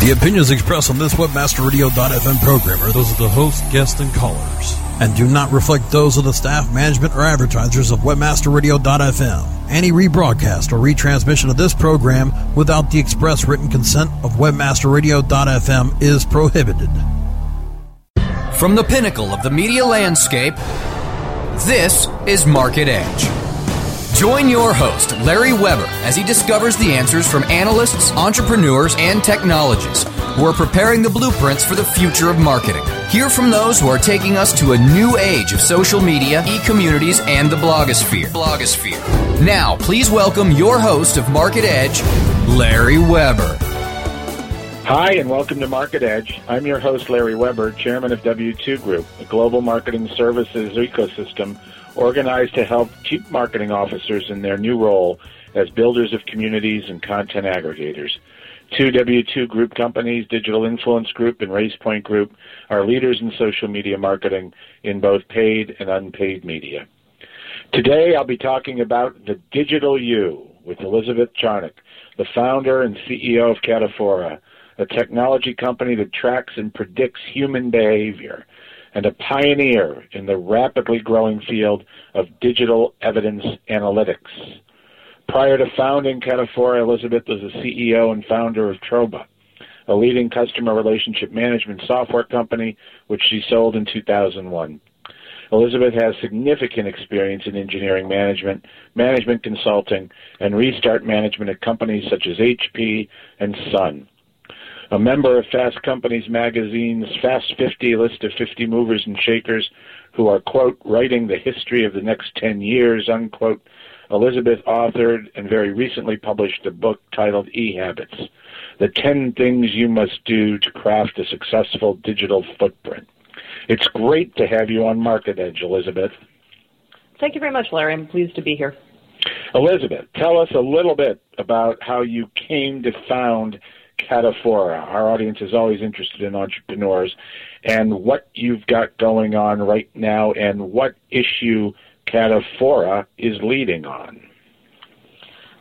The opinions expressed on this WebmasterRadio.fm program are those of the host, guests, and callers, and do not reflect those of the staff, management, or advertisers of WebmasterRadio.fm. Any rebroadcast or retransmission of this program without the express written consent of WebmasterRadio.fm is prohibited. From the pinnacle of the media landscape, this is Market Edge. Join your host, Larry Weber, as he discovers the answers from analysts, entrepreneurs, and technologists who are preparing the blueprints for the future of marketing. Hear from those who are taking us to a new age of social media, e-communities, and the blogosphere. Blogosphere. Now, please welcome your host of Market Edge, Larry Weber. Hi, and welcome to Market Edge. I'm your host, Larry Weber, chairman of W2 Group, a global marketing services ecosystem organized to help chief marketing officers in their new role as builders of communities and content aggregators. Two W2 Group companies, Digital Influence Group and RacePoint Group, are leaders in social media marketing in both paid and unpaid media. Today I'll be talking about the Digital You with Elizabeth Charnock, the founder and CEO of Cataphora, a technology company that tracks and predicts human behavior and a pioneer in the rapidly growing field of digital evidence analytics. Prior to founding Cataphora, Elizabeth was the CEO and founder of Troba, a leading customer relationship management software company, which she sold in 2001. Elizabeth has significant experience in engineering management, management consulting, and restart management at companies such as HP and Sun a member of Fast Company's magazine's Fast 50 list of 50 movers and shakers who are, quote, writing the history of the next 10 years, unquote. Elizabeth authored and very recently published a book titled E-Habits, The 10 Things You Must Do to Craft a Successful Digital Footprint. It's great to have you on Market Edge, Elizabeth. Thank you very much, Larry. I'm pleased to be here. Elizabeth, tell us a little bit about how you came to found Cataphora. Our audience is always interested in entrepreneurs and what you've got going on right now and what issue Cataphora is leading on.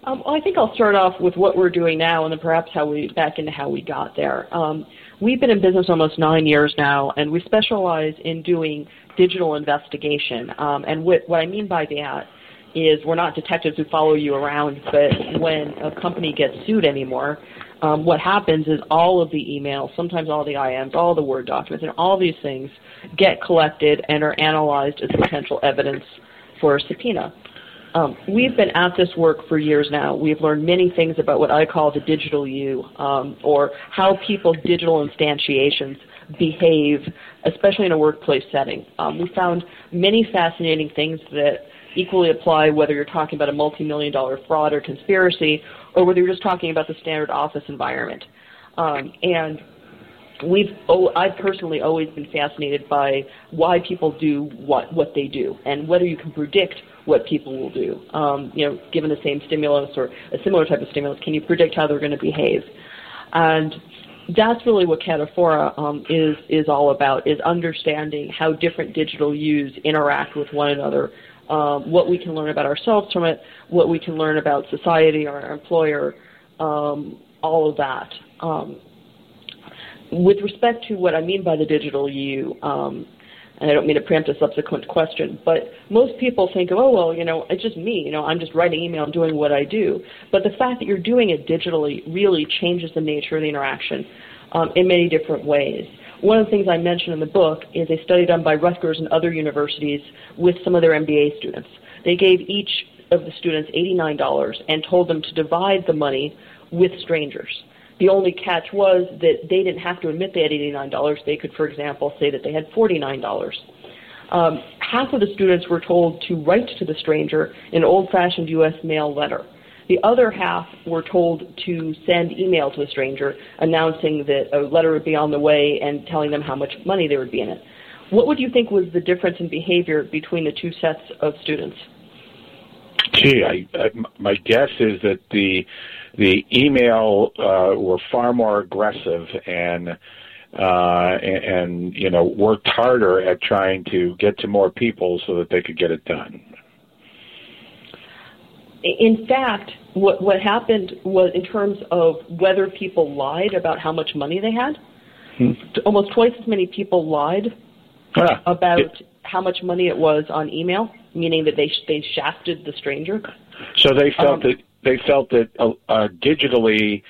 Um, well, I think I'll start off with what we're doing now and then perhaps how we back into how we got there. Um, we've been in business almost nine years now, and we specialize in doing digital investigation. Um, and what, what I mean by that is we're not detectives who follow you around, but when a company gets sued anymore, um, what happens is all of the emails, sometimes all the IMs, all the Word documents, and all these things get collected and are analyzed as potential evidence for a subpoena. Um, we've been at this work for years now. We've learned many things about what I call the digital you, um, or how people's digital instantiations behave, especially in a workplace setting. Um, we found many fascinating things that equally apply whether you're talking about a multi-million dollar fraud or conspiracy or whether you're just talking about the standard office environment. Um, and we've oh, I've personally always been fascinated by why people do what what they do and whether you can predict what people will do. Um, you know, given the same stimulus or a similar type of stimulus, can you predict how they're going to behave? And that's really what Cataphora um, is is all about: is understanding how different digital use interact with one another um, what we can learn about ourselves from it, what we can learn about society, our employer, um, all of that. Um, with respect to what I mean by the digital you, um, and I don't mean to preempt a subsequent question, but most people think, oh, well, you know, it's just me. You know, I'm just writing email and doing what I do. But the fact that you're doing it digitally really changes the nature of the interaction um, in many different ways. One of the things I mentioned in the book is a study done by Rutgers and other universities with some of their MBA students. They gave each of the students $89 and told them to divide the money with strangers. The only catch was that they didn't have to admit they had $89. They could, for example, say that they had $49. Um, half of the students were told to write to the stranger an old-fashioned U.S. mail letter. The other half were told to send email to a stranger announcing that a letter would be on the way and telling them how much money there would be in it. What would you think was the difference in behavior between the two sets of students? Gee, I, I, my guess is that the the email uh, were far more aggressive and uh, and, and you know worked harder at trying to get to more people so that they could get it done. In fact, what what happened was in terms of whether people lied about how much money they had. Hmm. Almost twice as many people lied ah, about it, how much money it was on email, meaning that they they shafted the stranger. So they felt um, that they felt that uh, uh, digitally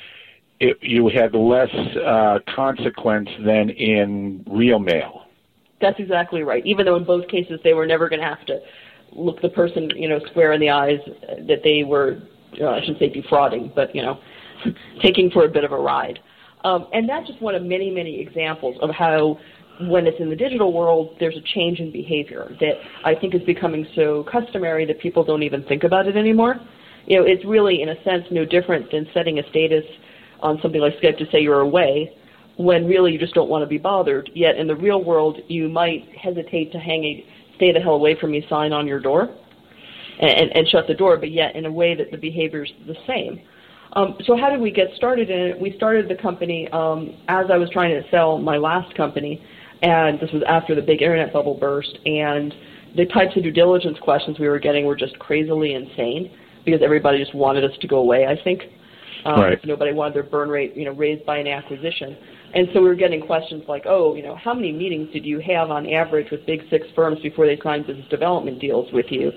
it, you had less uh, consequence than in real mail. That's exactly right. Even though in both cases they were never going to have to look the person, you know, square in the eyes that they were, uh, I shouldn't say defrauding, but you know, taking for a bit of a ride. Um, and that's just one of many, many examples of how when it's in the digital world, there's a change in behavior that I think is becoming so customary that people don't even think about it anymore. You know, it's really, in a sense, no different than setting a status on something like Skype to say you're away when really you just don't want to be bothered. Yet in the real world, you might hesitate to hang a stay the hell away from me sign on your door and, and shut the door, but yet in a way that the behavior is the same. Um, so how did we get started in it? We started the company um, as I was trying to sell my last company, and this was after the big internet bubble burst, and the types of due diligence questions we were getting were just crazily insane because everybody just wanted us to go away, I think. Um, right. Nobody wanted their burn rate, you know, raised by an acquisition. And so we were getting questions like, oh, you know, how many meetings did you have on average with big six firms before they signed business development deals with you?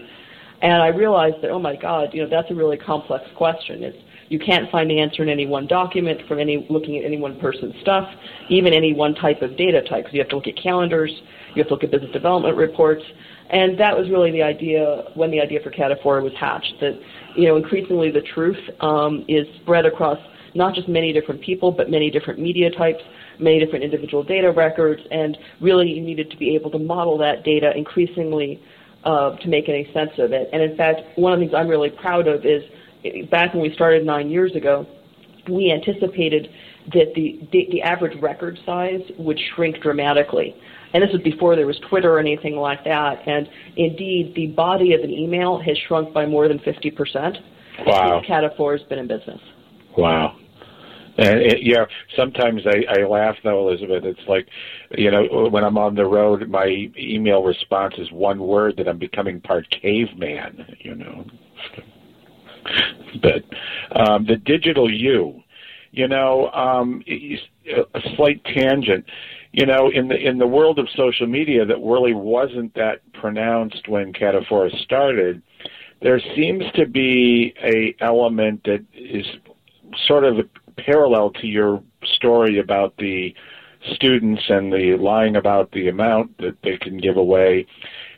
And I realized that, oh my God, you know, that's a really complex question. It's you can't find the answer in any one document from any looking at any one person's stuff, even any one type of data type. Because you have to look at calendars, you have to look at business development reports, and that was really the idea when the idea for Cataphora was hatched. That you know, increasingly the truth um, is spread across not just many different people, but many different media types, many different individual data records, and really you needed to be able to model that data increasingly uh, to make any sense of it. And in fact, one of the things I'm really proud of is back when we started nine years ago, we anticipated that the, the, the average record size would shrink dramatically. And this was before there was Twitter or anything like that. And indeed, the body of an email has shrunk by more than 50%. Wow. Since Cataphora has been in business. Wow. And it, yeah, sometimes I, I laugh though, Elizabeth. It's like, you know, when I'm on the road, my email response is one word that I'm becoming part caveman. You know, but um, the digital you, you know, um, a slight tangent. You know, in the in the world of social media, that really wasn't that pronounced when Cataphora started. There seems to be a element that is sort of parallel to your story about the students and the lying about the amount that they can give away.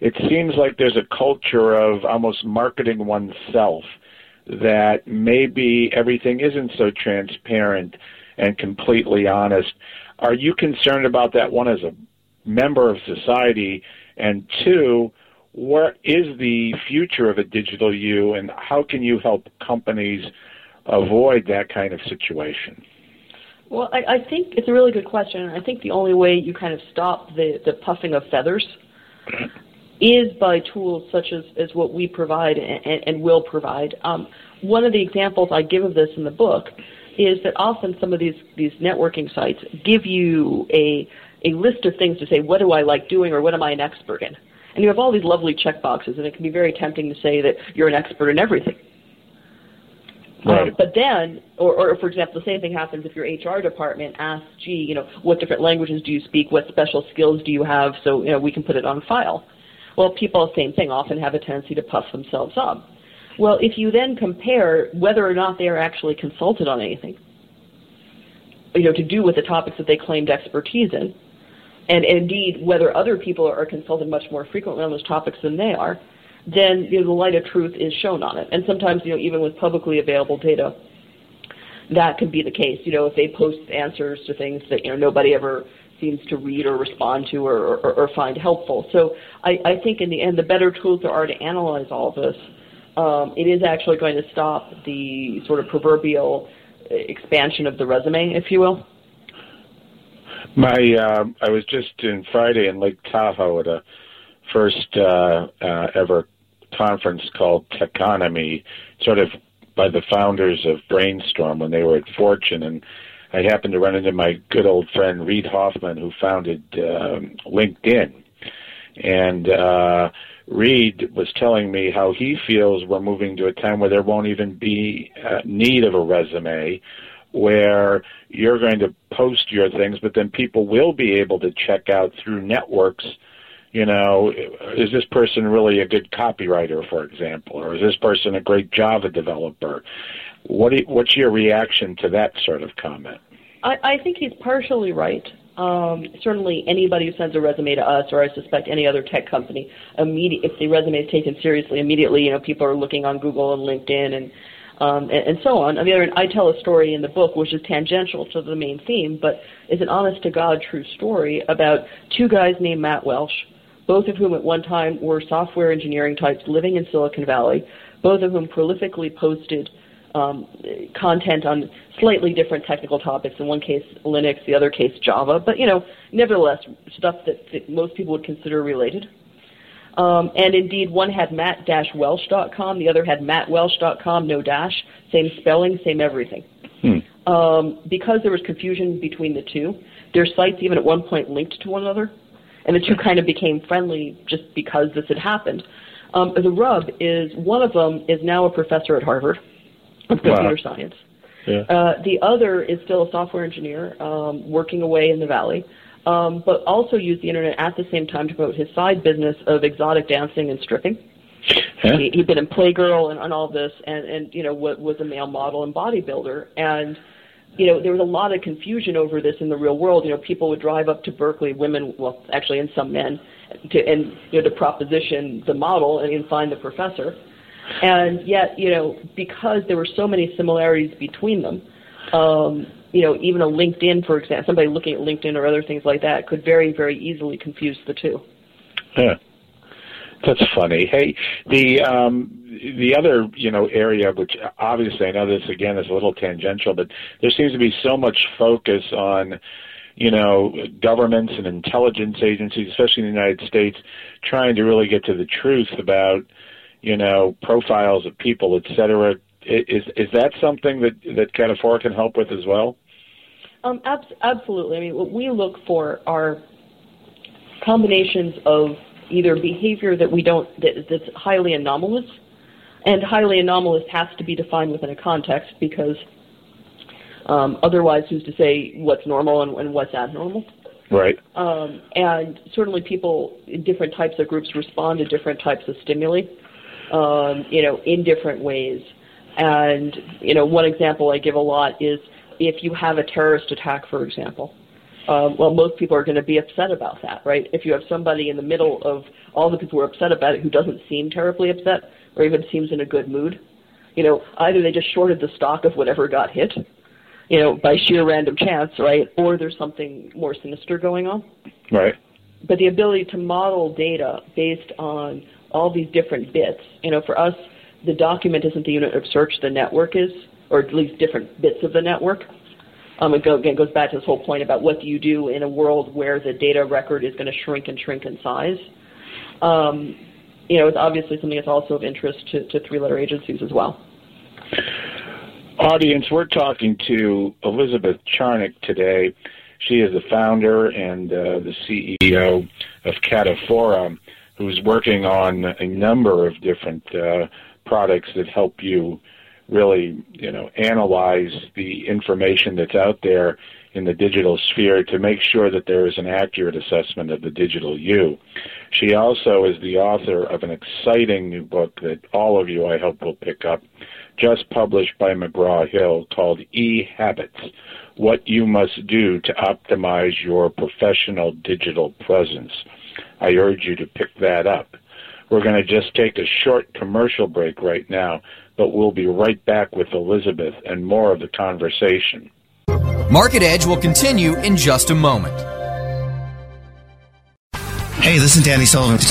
It seems like there's a culture of almost marketing oneself that maybe everything isn't so transparent and completely honest. Are you concerned about that one as a member of society? And two, what is the future of a digital you and how can you help companies avoid that kind of situation? Well, I, I think it's a really good question. I think the only way you kind of stop the, the puffing of feathers is by tools such as, as what we provide and, and will provide. Um, one of the examples I give of this in the book is that often some of these, these networking sites give you a, a list of things to say, what do I like doing or what am I an expert in? And you have all these lovely check boxes, and it can be very tempting to say that you're an expert in everything. Right. Um, but then, or, or for example, the same thing happens if your HR department asks, gee, you know, what different languages do you speak? What special skills do you have? So, you know, we can put it on file. Well, people, same thing, often have a tendency to puff themselves up. Well, if you then compare whether or not they are actually consulted on anything, you know, to do with the topics that they claimed expertise in, and indeed whether other people are consulted much more frequently on those topics than they are, then you know, the light of truth is shown on it. And sometimes, you know, even with publicly available data, that can be the case. You know, if they post answers to things that you know nobody ever seems to read or respond to or, or, or find helpful. So I, I think in the end, the better tools there are to analyze all this, um, it is actually going to stop the sort of proverbial expansion of the resume, if you will. My, uh, I was just in Friday in Lake Tahoe at a first uh, uh, ever conference called Techonomy, sort of by the founders of Brainstorm when they were at Fortune, and I happened to run into my good old friend Reid Hoffman, who founded um, LinkedIn, and uh, Reid was telling me how he feels we're moving to a time where there won't even be uh, need of a resume, where you're going to post your things, but then people will be able to check out through networks. You know, is this person really a good copywriter, for example, or is this person a great Java developer? What what's your reaction to that sort of comment? I, I think he's partially right. Um, certainly, anybody who sends a resume to us, or I suspect any other tech company, immediate if the resume is taken seriously, immediately, you know, people are looking on Google and LinkedIn and um, and, and so on. On the other hand, I tell a story in the book which is tangential to the main theme, but is an honest to God true story about two guys named Matt Welsh, both of whom at one time were software engineering types living in Silicon Valley, both of whom prolifically posted um, content on slightly different technical topics. In one case, Linux, the other case, Java. But you know, nevertheless, stuff that, that most people would consider related. Um, and indeed, one had matt-welsh.com, the other had mattwelsh.com, no dash, same spelling, same everything. Hmm. Um, because there was confusion between the two, their sites even at one point linked to one another, and the two kind of became friendly just because this had happened. Um, the rub is one of them is now a professor at Harvard of computer wow. science. Yeah. Uh, the other is still a software engineer um, working away in the valley, um, but also used the internet at the same time to promote his side business of exotic dancing and stripping. He, had been in Playgirl and, and all this, and, and you know was, was a male model and bodybuilder, and you know there was a lot of confusion over this in the real world. You know, people would drive up to Berkeley, women, well, actually, and some men, to and you know to proposition the model and, and find the professor and yet, you know, because there were so many similarities between them, um, you know, even a LinkedIn, for example, somebody looking at LinkedIn or other things like that could very, very easily confuse the two. Yeah. That's funny. Hey, the um, the other you know area, which obviously I know this again is a little tangential, but there seems to be so much focus on you know governments and intelligence agencies, especially in the United States, trying to really get to the truth about you know, profiles of people, et cetera. Is is that something that that Cataphora can help with as well? Um, ab- absolutely. I mean, what we look for are combinations of either behavior that we don't that, that's highly anomalous, and highly anomalous has to be defined within a context because um, otherwise, who's to say what's normal and, and what's abnormal? Right. Um, and certainly, people in different types of groups respond to different types of stimuli um, you know, in different ways. And, you know, one example I give a lot is if you have a terrorist attack, for example. Um, well, most people are going to be upset about that, right? If you have somebody in the middle of all the people who are upset about it who doesn't seem terribly upset or even seems in a good mood, you know, either they just shorted the stock of whatever got hit, you know, by sheer random chance, right? Or there's something more sinister going on. Right. But the ability to model data based on all these different bits. You know, for us, the document isn't the unit of search, the network is, or at least different bits of the network. Um, it go, again goes back to this whole point about what do you do in a world where the data record is going to shrink and shrink in size. Um, you know, it's obviously something that's also of interest to, to three-letter agencies as well. Audience, we're talking to Elizabeth Charnock today. She is the founder and uh, the CEO of Cataphora who's working on a number of different uh, products that help you really, you know, analyze the information that's out there in the digital sphere to make sure that there is an accurate assessment of the digital you. She also is the author of an exciting new book that all of you, I hope, will pick up, just published by McGraw Hill called E-Habits, What You Must Do to Optimize Your Professional Digital Presence. I urge you to pick that up. We're going to just take a short commercial break right now, but we'll be right back with Elizabeth and more of the conversation. Market Edge will continue in just a moment. Hey, this is Danny Sullivan to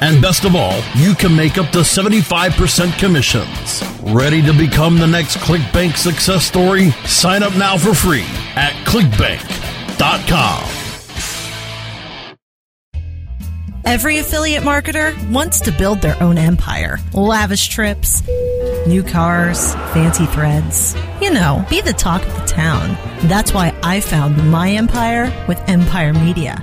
And best of all, you can make up to 75% commissions. Ready to become the next ClickBank success story? Sign up now for free at clickbank.com. Every affiliate marketer wants to build their own empire. Lavish trips, new cars, fancy threads. You know, be the talk of the town. That's why I found my empire with Empyre Media.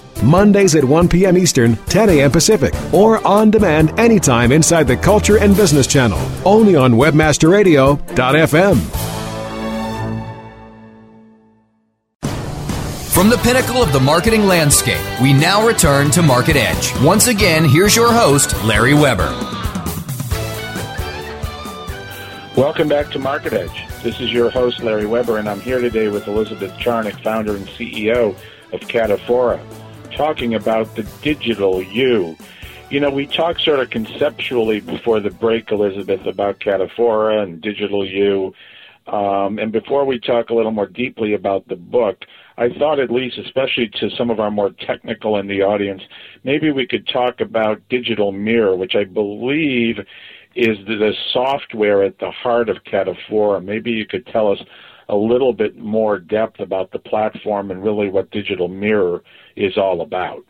Mondays at 1 p.m. Eastern, 10 a.m. Pacific, or on demand anytime inside the Culture and Business Channel, only on WebmasterRadio.fm. From the pinnacle of the marketing landscape, we now return to Market Edge. Once again, here's your host, Larry Weber. Welcome back to Market Edge. This is your host, Larry Weber, and I'm here today with Elizabeth Charnock, founder and CEO of Cataphora talking about the digital you. You know, we talked sort of conceptually before the break, Elizabeth, about Cataphora and digital you. Um, and before we talk a little more deeply about the book, I thought at least, especially to some of our more technical in the audience, maybe we could talk about Digital Mirror, which I believe is the software at the heart of Cataphora. Maybe you could tell us a little bit more depth about the platform and really what Digital Mirror is all about.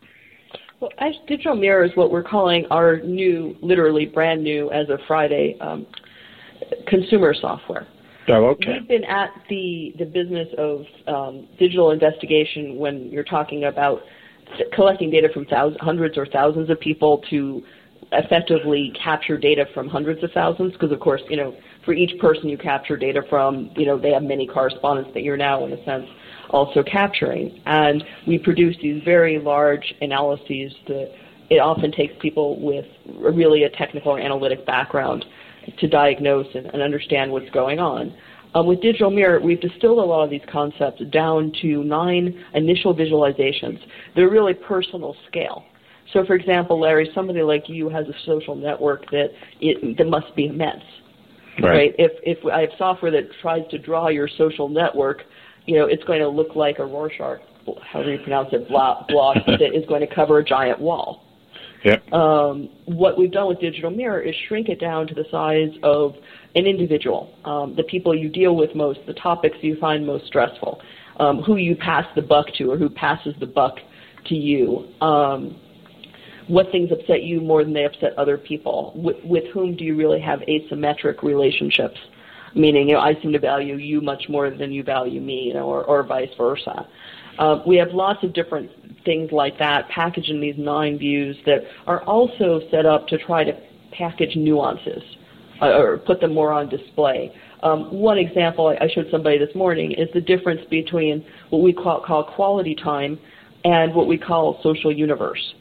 Well, Digital Mirror is what we're calling our new, literally brand new as of Friday, um, consumer software. Oh, okay. We've been at the the business of um, digital investigation when you're talking about collecting data from thousands, hundreds or thousands of people to effectively capture data from hundreds of thousands. Because of course, you know, for each person you capture data from, you know, they have many correspondents that you're now, in a sense, also capturing. And we produce these very large analyses that it often takes people with really a technical or analytic background to diagnose and, and understand what's going on. Um, with Digital Mirror, we've distilled a lot of these concepts down to nine initial visualizations. They're really personal scale. So, for example, Larry, somebody like you has a social network that it, that must be immense, right. right? If if I have software that tries to draw your social network, you know, it's going to look like a Rorschach, however you pronounce it, block, block that is going to cover a giant wall. Yep. Um, what we've done with Digital Mirror is shrink it down to the size of an individual, um, the people you deal with most, the topics you find most stressful, um, who you pass the buck to or who passes the buck to you, um, what things upset you more than they upset other people, with, with whom do you really have asymmetric relationships meaning you know, I seem to value you much more than you value me, you know, or, or vice versa. Uh, we have lots of different things like that packaged in these nine views that are also set up to try to package nuances uh, or put them more on display. Um, one example I showed somebody this morning is the difference between what we call, call quality time and what we call social universe.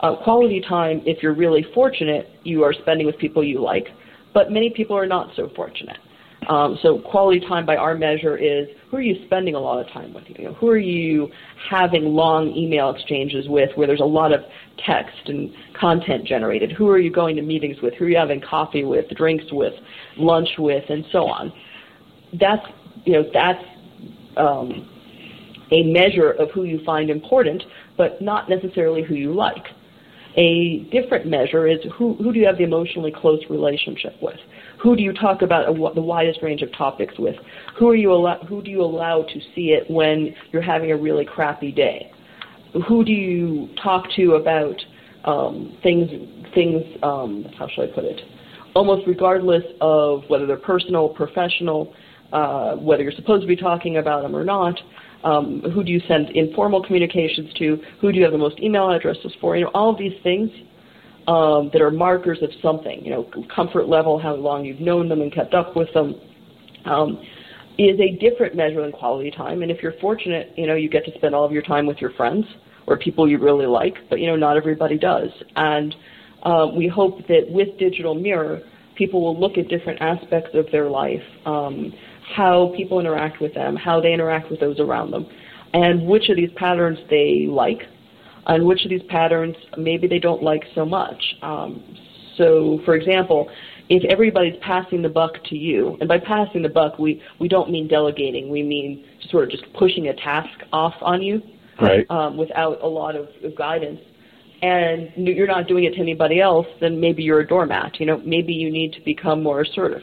Uh, quality time, if you're really fortunate, you are spending with people you like, but many people are not so fortunate. Um, so quality time by our measure is who are you spending a lot of time with? You know, who are you having long email exchanges with where there's a lot of text and content generated? Who are you going to meetings with? Who are you having coffee with, drinks with, lunch with, and so on? That's you know that's um, a measure of who you find important, but not necessarily who you like. A different measure is who, who do you have the emotionally close relationship with? Who do you talk about a, the widest range of topics with? Who are you allow, who do you allow to see it when you're having a really crappy day? Who do you talk to about um, things things um, how shall I put it? Almost regardless of whether they're personal, professional, uh, whether you're supposed to be talking about them or not. Um, who do you send informal communications to? Who do you have the most email addresses for? You know, all of these things um, that are markers of something. You know, comfort level, how long you've known them and kept up with them. Um, is a different measure than quality time. And if you're fortunate, you know, you get to spend all of your time with your friends or people you really like, but you know, not everybody does. And uh, we hope that with Digital Mirror, people will look at different aspects of their life, um, how people interact with them, how they interact with those around them, and which of these patterns they like, and which of these patterns maybe they don't like so much. Um, so, for example, if everybody's passing the buck to you, and by passing the buck, we, we don't mean delegating, we mean sort of just pushing a task off on you right. um, without a lot of, of guidance, and you're not doing it to anybody else, then maybe you're a doormat. You know, maybe you need to become more assertive.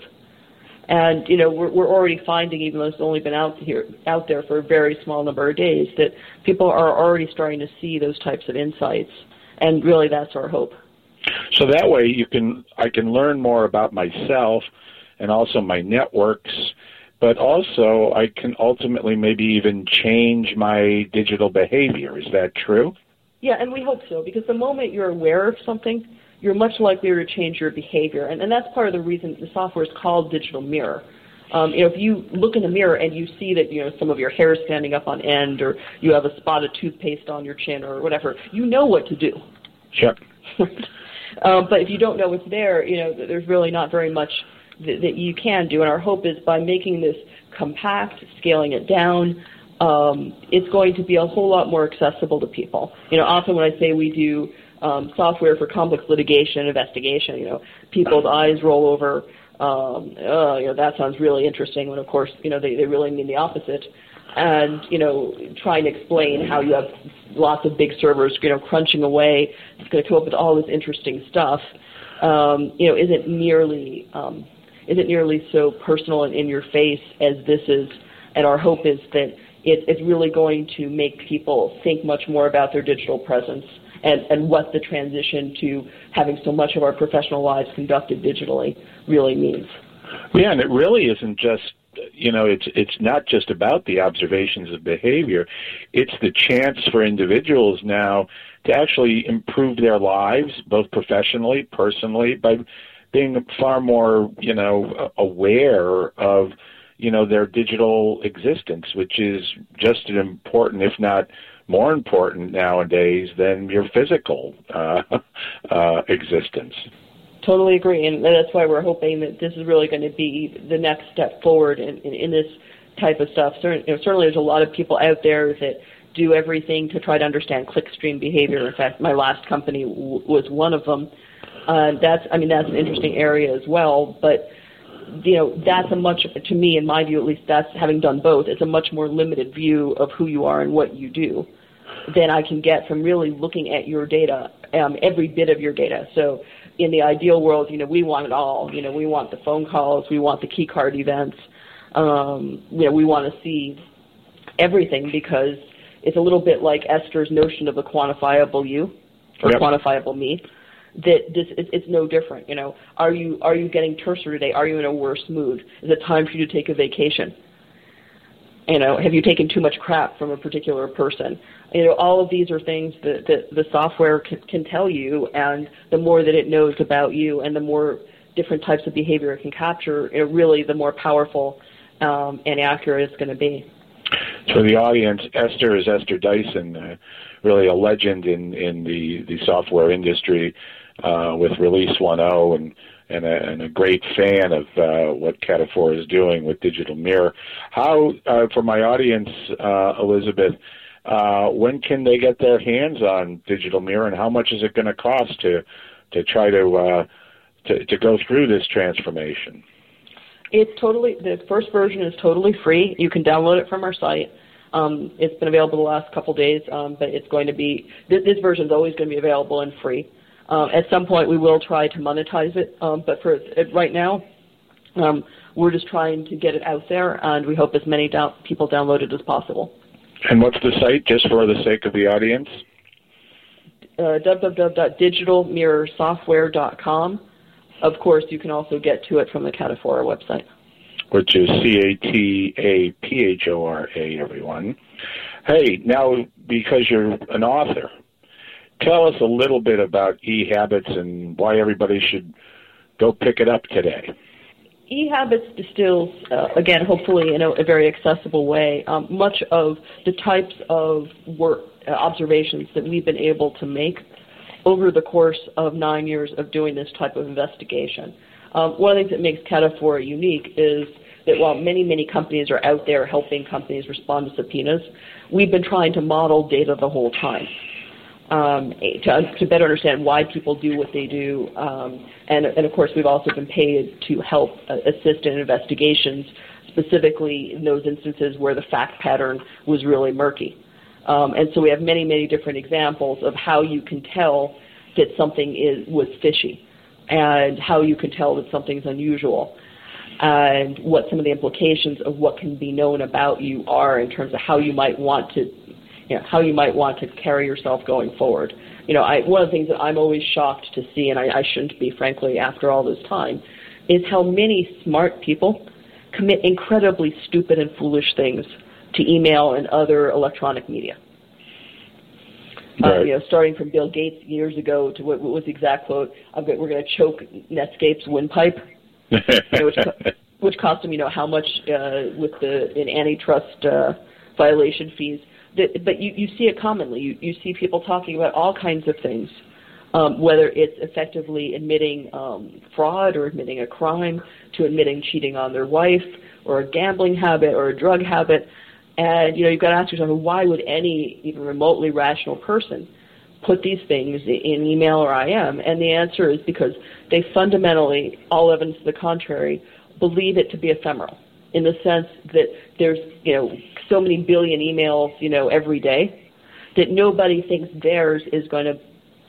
And you know, we're, we're already finding, even though it's only been out here, out there for a very small number of days, that people are already starting to see those types of insights. And really, that's our hope. So that way, you can I can learn more about myself and also my networks, but also I can ultimately maybe even change my digital behavior. Is that true? Yeah, and we hope so because the moment you're aware of something, you're much likelier to change your behavior, and, and that's part of the reason the software is called Digital Mirror. Um, you know, if you look in the mirror and you see that you know some of your hair is standing up on end, or you have a spot of toothpaste on your chin, or whatever, you know what to do. Sure. um, but if you don't know what's there, you know, there's really not very much that, that you can do. And our hope is by making this compact, scaling it down, um, it's going to be a whole lot more accessible to people. You know, often when I say we do um, software for complex litigation investigation, you know, people's eyes roll over. Um, oh, you know, that sounds really interesting. When of course, you know, they, they really mean the opposite. And you know, trying to explain how you have lots of big servers, you know, crunching away, it's going to come up with all this interesting stuff. Um, you know, isn't nearly um, isn't nearly so personal and in your face as this is. And our hope is that it, it's really going to make people think much more about their digital presence and, and what the transition to having so much of our professional lives conducted digitally really means. Yeah, and it really isn't just you know it's it's not just about the observations of behavior it's the chance for individuals now to actually improve their lives both professionally personally by being far more you know aware of you know their digital existence which is just as important if not more important nowadays than your physical uh, uh, existence. Totally agree, and that's why we're hoping that this is really going to be the next step forward in, in, in this type of stuff. Certainly, you know, certainly, there's a lot of people out there that do everything to try to understand clickstream behavior. In fact, my last company w- was one of them. Uh, that's, I mean, that's an interesting area as well. But you know, that's a much, to me, in my view at least, that's having done both. It's a much more limited view of who you are and what you do than I can get from really looking at your data, um, every bit of your data. So in the ideal world, you know, we want it all. You know, we want the phone calls, we want the key card events. Um, you know, we want to see everything because it's a little bit like Esther's notion of a quantifiable you or yep. quantifiable me that this it, it's no different. You know, are you are you getting terser today? Are you in a worse mood? Is it time for you to take a vacation? You know, have you taken too much crap from a particular person? You know, all of these are things that, that the software can, can tell you, and the more that it knows about you, and the more different types of behavior it can capture, really the more powerful um, and accurate it's going to be. For the audience, Esther is Esther Dyson, uh, really a legend in in the the software industry uh, with Release 1.0 and and a, and a great fan of uh, what Cataphora is doing with Digital Mirror. How, uh, for my audience, uh, Elizabeth, uh, when can they get their hands on Digital Mirror, and how much is it going to cost to to try to, uh, to to go through this transformation? It's totally the first version is totally free. You can download it from our site. Um, it's been available the last couple days, um, but it's going to be this, this version is always going to be available and free. Um, at some point, we will try to monetize it, um, but for right now, um, we're just trying to get it out there, and we hope as many down, people download it as possible. And what's the site, just for the sake of the audience? Uh, www.digitalmirrorsoftware.com. Of course, you can also get to it from the Cataphora website. which is C A T A P H O R A, everyone. Hey, now because you're an author, tell us a little bit about e habits and why everybody should go pick it up today. E-Habits distills, uh, again, hopefully in a, a very accessible way, um, much of the types of work uh, observations that we've been able to make over the course of nine years of doing this type of investigation. Um, one of the things that makes Cataphora unique is that while many, many companies are out there helping companies respond to subpoenas, we've been trying to model data the whole time um, to, to, better understand why people do what they do. Um, and, and, of course, we've also been paid to help uh, assist in investigations, specifically in those instances where the fact pattern was really murky. Um, and so we have many, many different examples of how you can tell that something is was fishy, and how you can tell that something's unusual, and what some of the implications of what can be known about you are in terms of how you might want to you know, how you might want to carry yourself going forward. You know, I, one of the things that I'm always shocked to see, and I, I shouldn't be, frankly, after all this time, is how many smart people commit incredibly stupid and foolish things to email and other electronic media. Uh, right. Uh, you know, starting from Bill Gates years ago to what, what was the exact quote? I'm going, we're going to choke Netscape's windpipe, you know, which, which cost him, you know, how much uh, with the in antitrust uh, violation fees that, but you, you see it commonly. You, you see people talking about all kinds of things, um, whether it's effectively admitting um, fraud or admitting a crime, to admitting cheating on their wife, or a gambling habit, or a drug habit. And you know, you've got to ask yourself, why would any even remotely rational person put these things in email or IM? And the answer is because they fundamentally, all evidence to the contrary, believe it to be ephemeral in the sense that there's you know so many billion emails you know every day that nobody thinks theirs is going to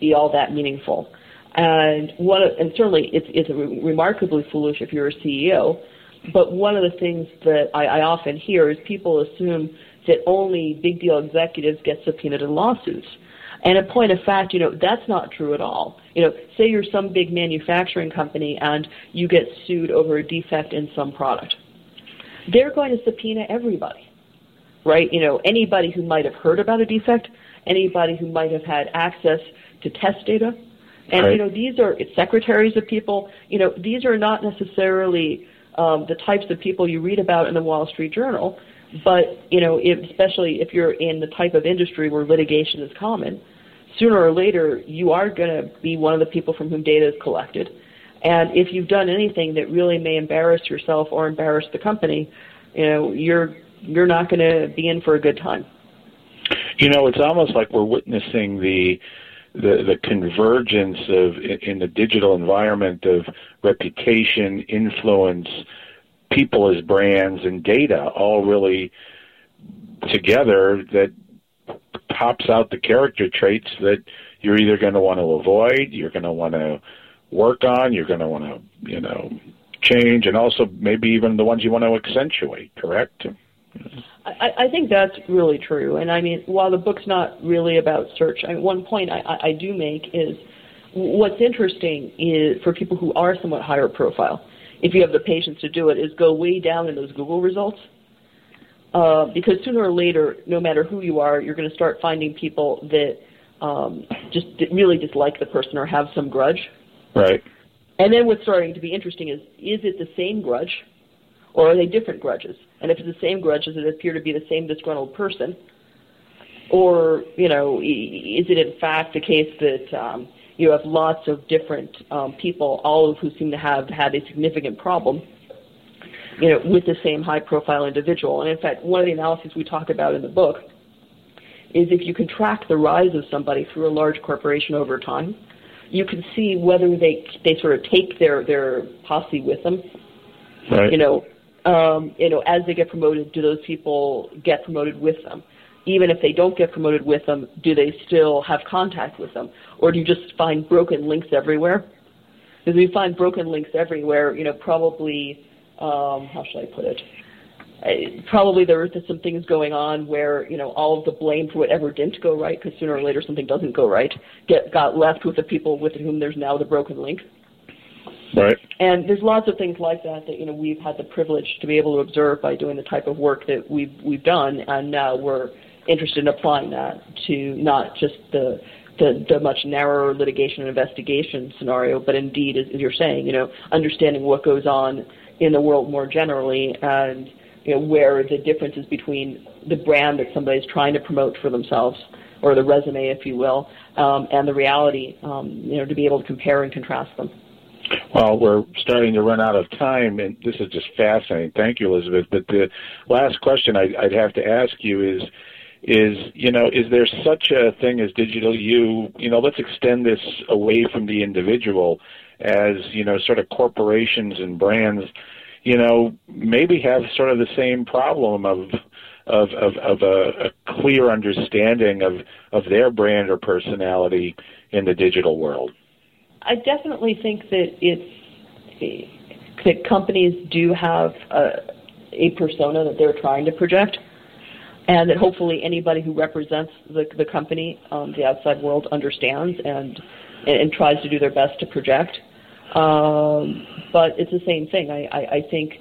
be all that meaningful. And one and certainly it's it's remarkably foolish if you're a CEO. But one of the things that I, I often hear is people assume that only big deal executives get subpoenaed in lawsuits. And a point of fact, you know, that's not true at all. You know, say you're some big manufacturing company and you get sued over a defect in some product they're going to subpoena everybody, right? You know, anybody who might have heard about a defect, anybody who might have had access to test data. And, right. you know, these are secretaries of people, you know, these are not necessarily um, the types of people you read about in the Wall Street Journal, but, you know, if, especially if you're in the type of industry where litigation is common, sooner or later you are going to be one of the people from whom data is collected and if you've done anything that really may embarrass yourself or embarrass the company, you know, you're you're not going to be in for a good time. You know, it's almost like we're witnessing the the, the convergence of in the digital environment of reputation, influence, people as brands, and data all really together that pops out the character traits that you're either going to want to avoid, you're going to want to work on, you're going to want to, you know, change, and also maybe even the ones you want to accentuate, correct? I, I think that's really true. And I mean, while the book's not really about search, I mean, one point I, I do make is what's interesting is for people who are somewhat higher profile, if you have the patience to do it, is go way down in those Google results. Uh, because sooner or later, no matter who you are, you're going to start finding people that um, just really dislike the person or have some grudge Right. And then what's starting to be interesting is is it the same grudge or are they different grudges? And if it's the same grudge, does it appear to be the same disgruntled person? Or, you know, is it in fact the case that um, you have lots of different um, people, all of who seem to have had a significant problem, you know, with the same high profile individual? And in fact, one of the analyses we talk about in the book is if you can track the rise of somebody through a large corporation over time, you can see whether they they sort of take their their posse with them. Right. You know, um, you know, as they get promoted, do those people get promoted with them? Even if they don't get promoted with them, do they still have contact with them, or do you just find broken links everywhere? Because we find broken links everywhere, you know, probably um, how should I put it? Uh, probably there are some things going on where you know all of the blame for whatever didn't go right, because sooner or later something doesn't go right, get got left with the people with whom there's now the broken link. Right. And there's lots of things like that that you know we've had the privilege to be able to observe by doing the type of work that we've we've done, and now we're interested in applying that to not just the the, the much narrower litigation and investigation scenario, but indeed, as, as you're saying, you know, understanding what goes on in the world more generally and you know where the differences between the brand that somebody's trying to promote for themselves or the resume, if you will, um, and the reality, um, you know, to be able to compare and contrast them. Well, we're starting to run out of time, and this is just fascinating. Thank you, Elizabeth. But the last question I'd, I'd have to ask you is, is you know, is there such a thing as digital you? You know, let's extend this away from the individual, as you know, sort of corporations and brands, you know, maybe have sort of the same problem of of of, of a, a clear understanding of of their brand or personality in the digital world. I definitely think that it's that companies do have a, a persona that they're trying to project, and that hopefully anybody who represents the the company, um, the outside world, understands and, and and tries to do their best to project. Um, but it's the same thing. I, I, I think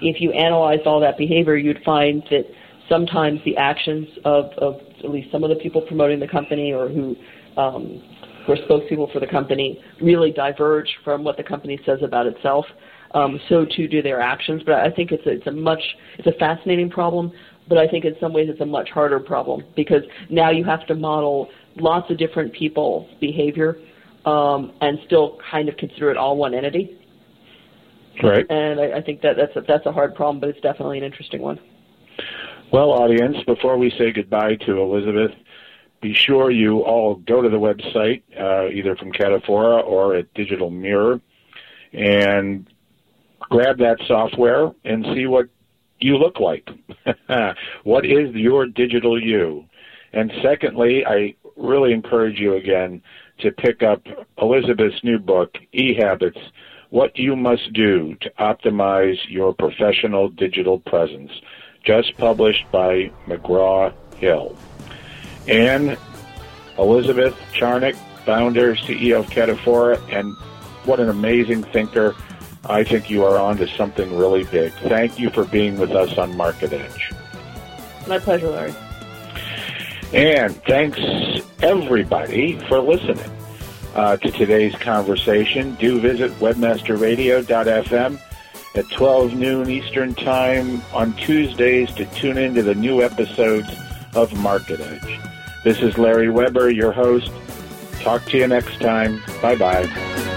if you analyzed all that behavior, you'd find that sometimes the actions of, of at least some of the people promoting the company or who um, who are spokespeople for the company really diverge from what the company says about itself. Um, so too do their actions. But I think it's a, it's a much it's a fascinating problem. But I think in some ways it's a much harder problem because now you have to model lots of different people's behavior um, and still kind of consider it all one entity. Right. And I, I think that that's a, that's a hard problem, but it's definitely an interesting one. Well, audience, before we say goodbye to Elizabeth, be sure you all go to the website, uh, either from Cataphora or at Digital Mirror, and grab that software and see what you look like. what is your digital you? And secondly, I really encourage you again to pick up Elizabeth's new book, E-Habits, What You Must Do to Optimize Your Professional Digital Presence just published by McGraw Hill. And Elizabeth Charnock, founder, CEO of Cataphora, and what an amazing thinker. I think you are on to something really big. Thank you for being with us on Market Edge. My pleasure, Larry. And thanks everybody for listening uh, to today's conversation. Do visit webmasterradio.fm at 12 noon Eastern Time on Tuesdays to tune into the new episodes of Market Edge. This is Larry Weber, your host. Talk to you next time. Bye bye.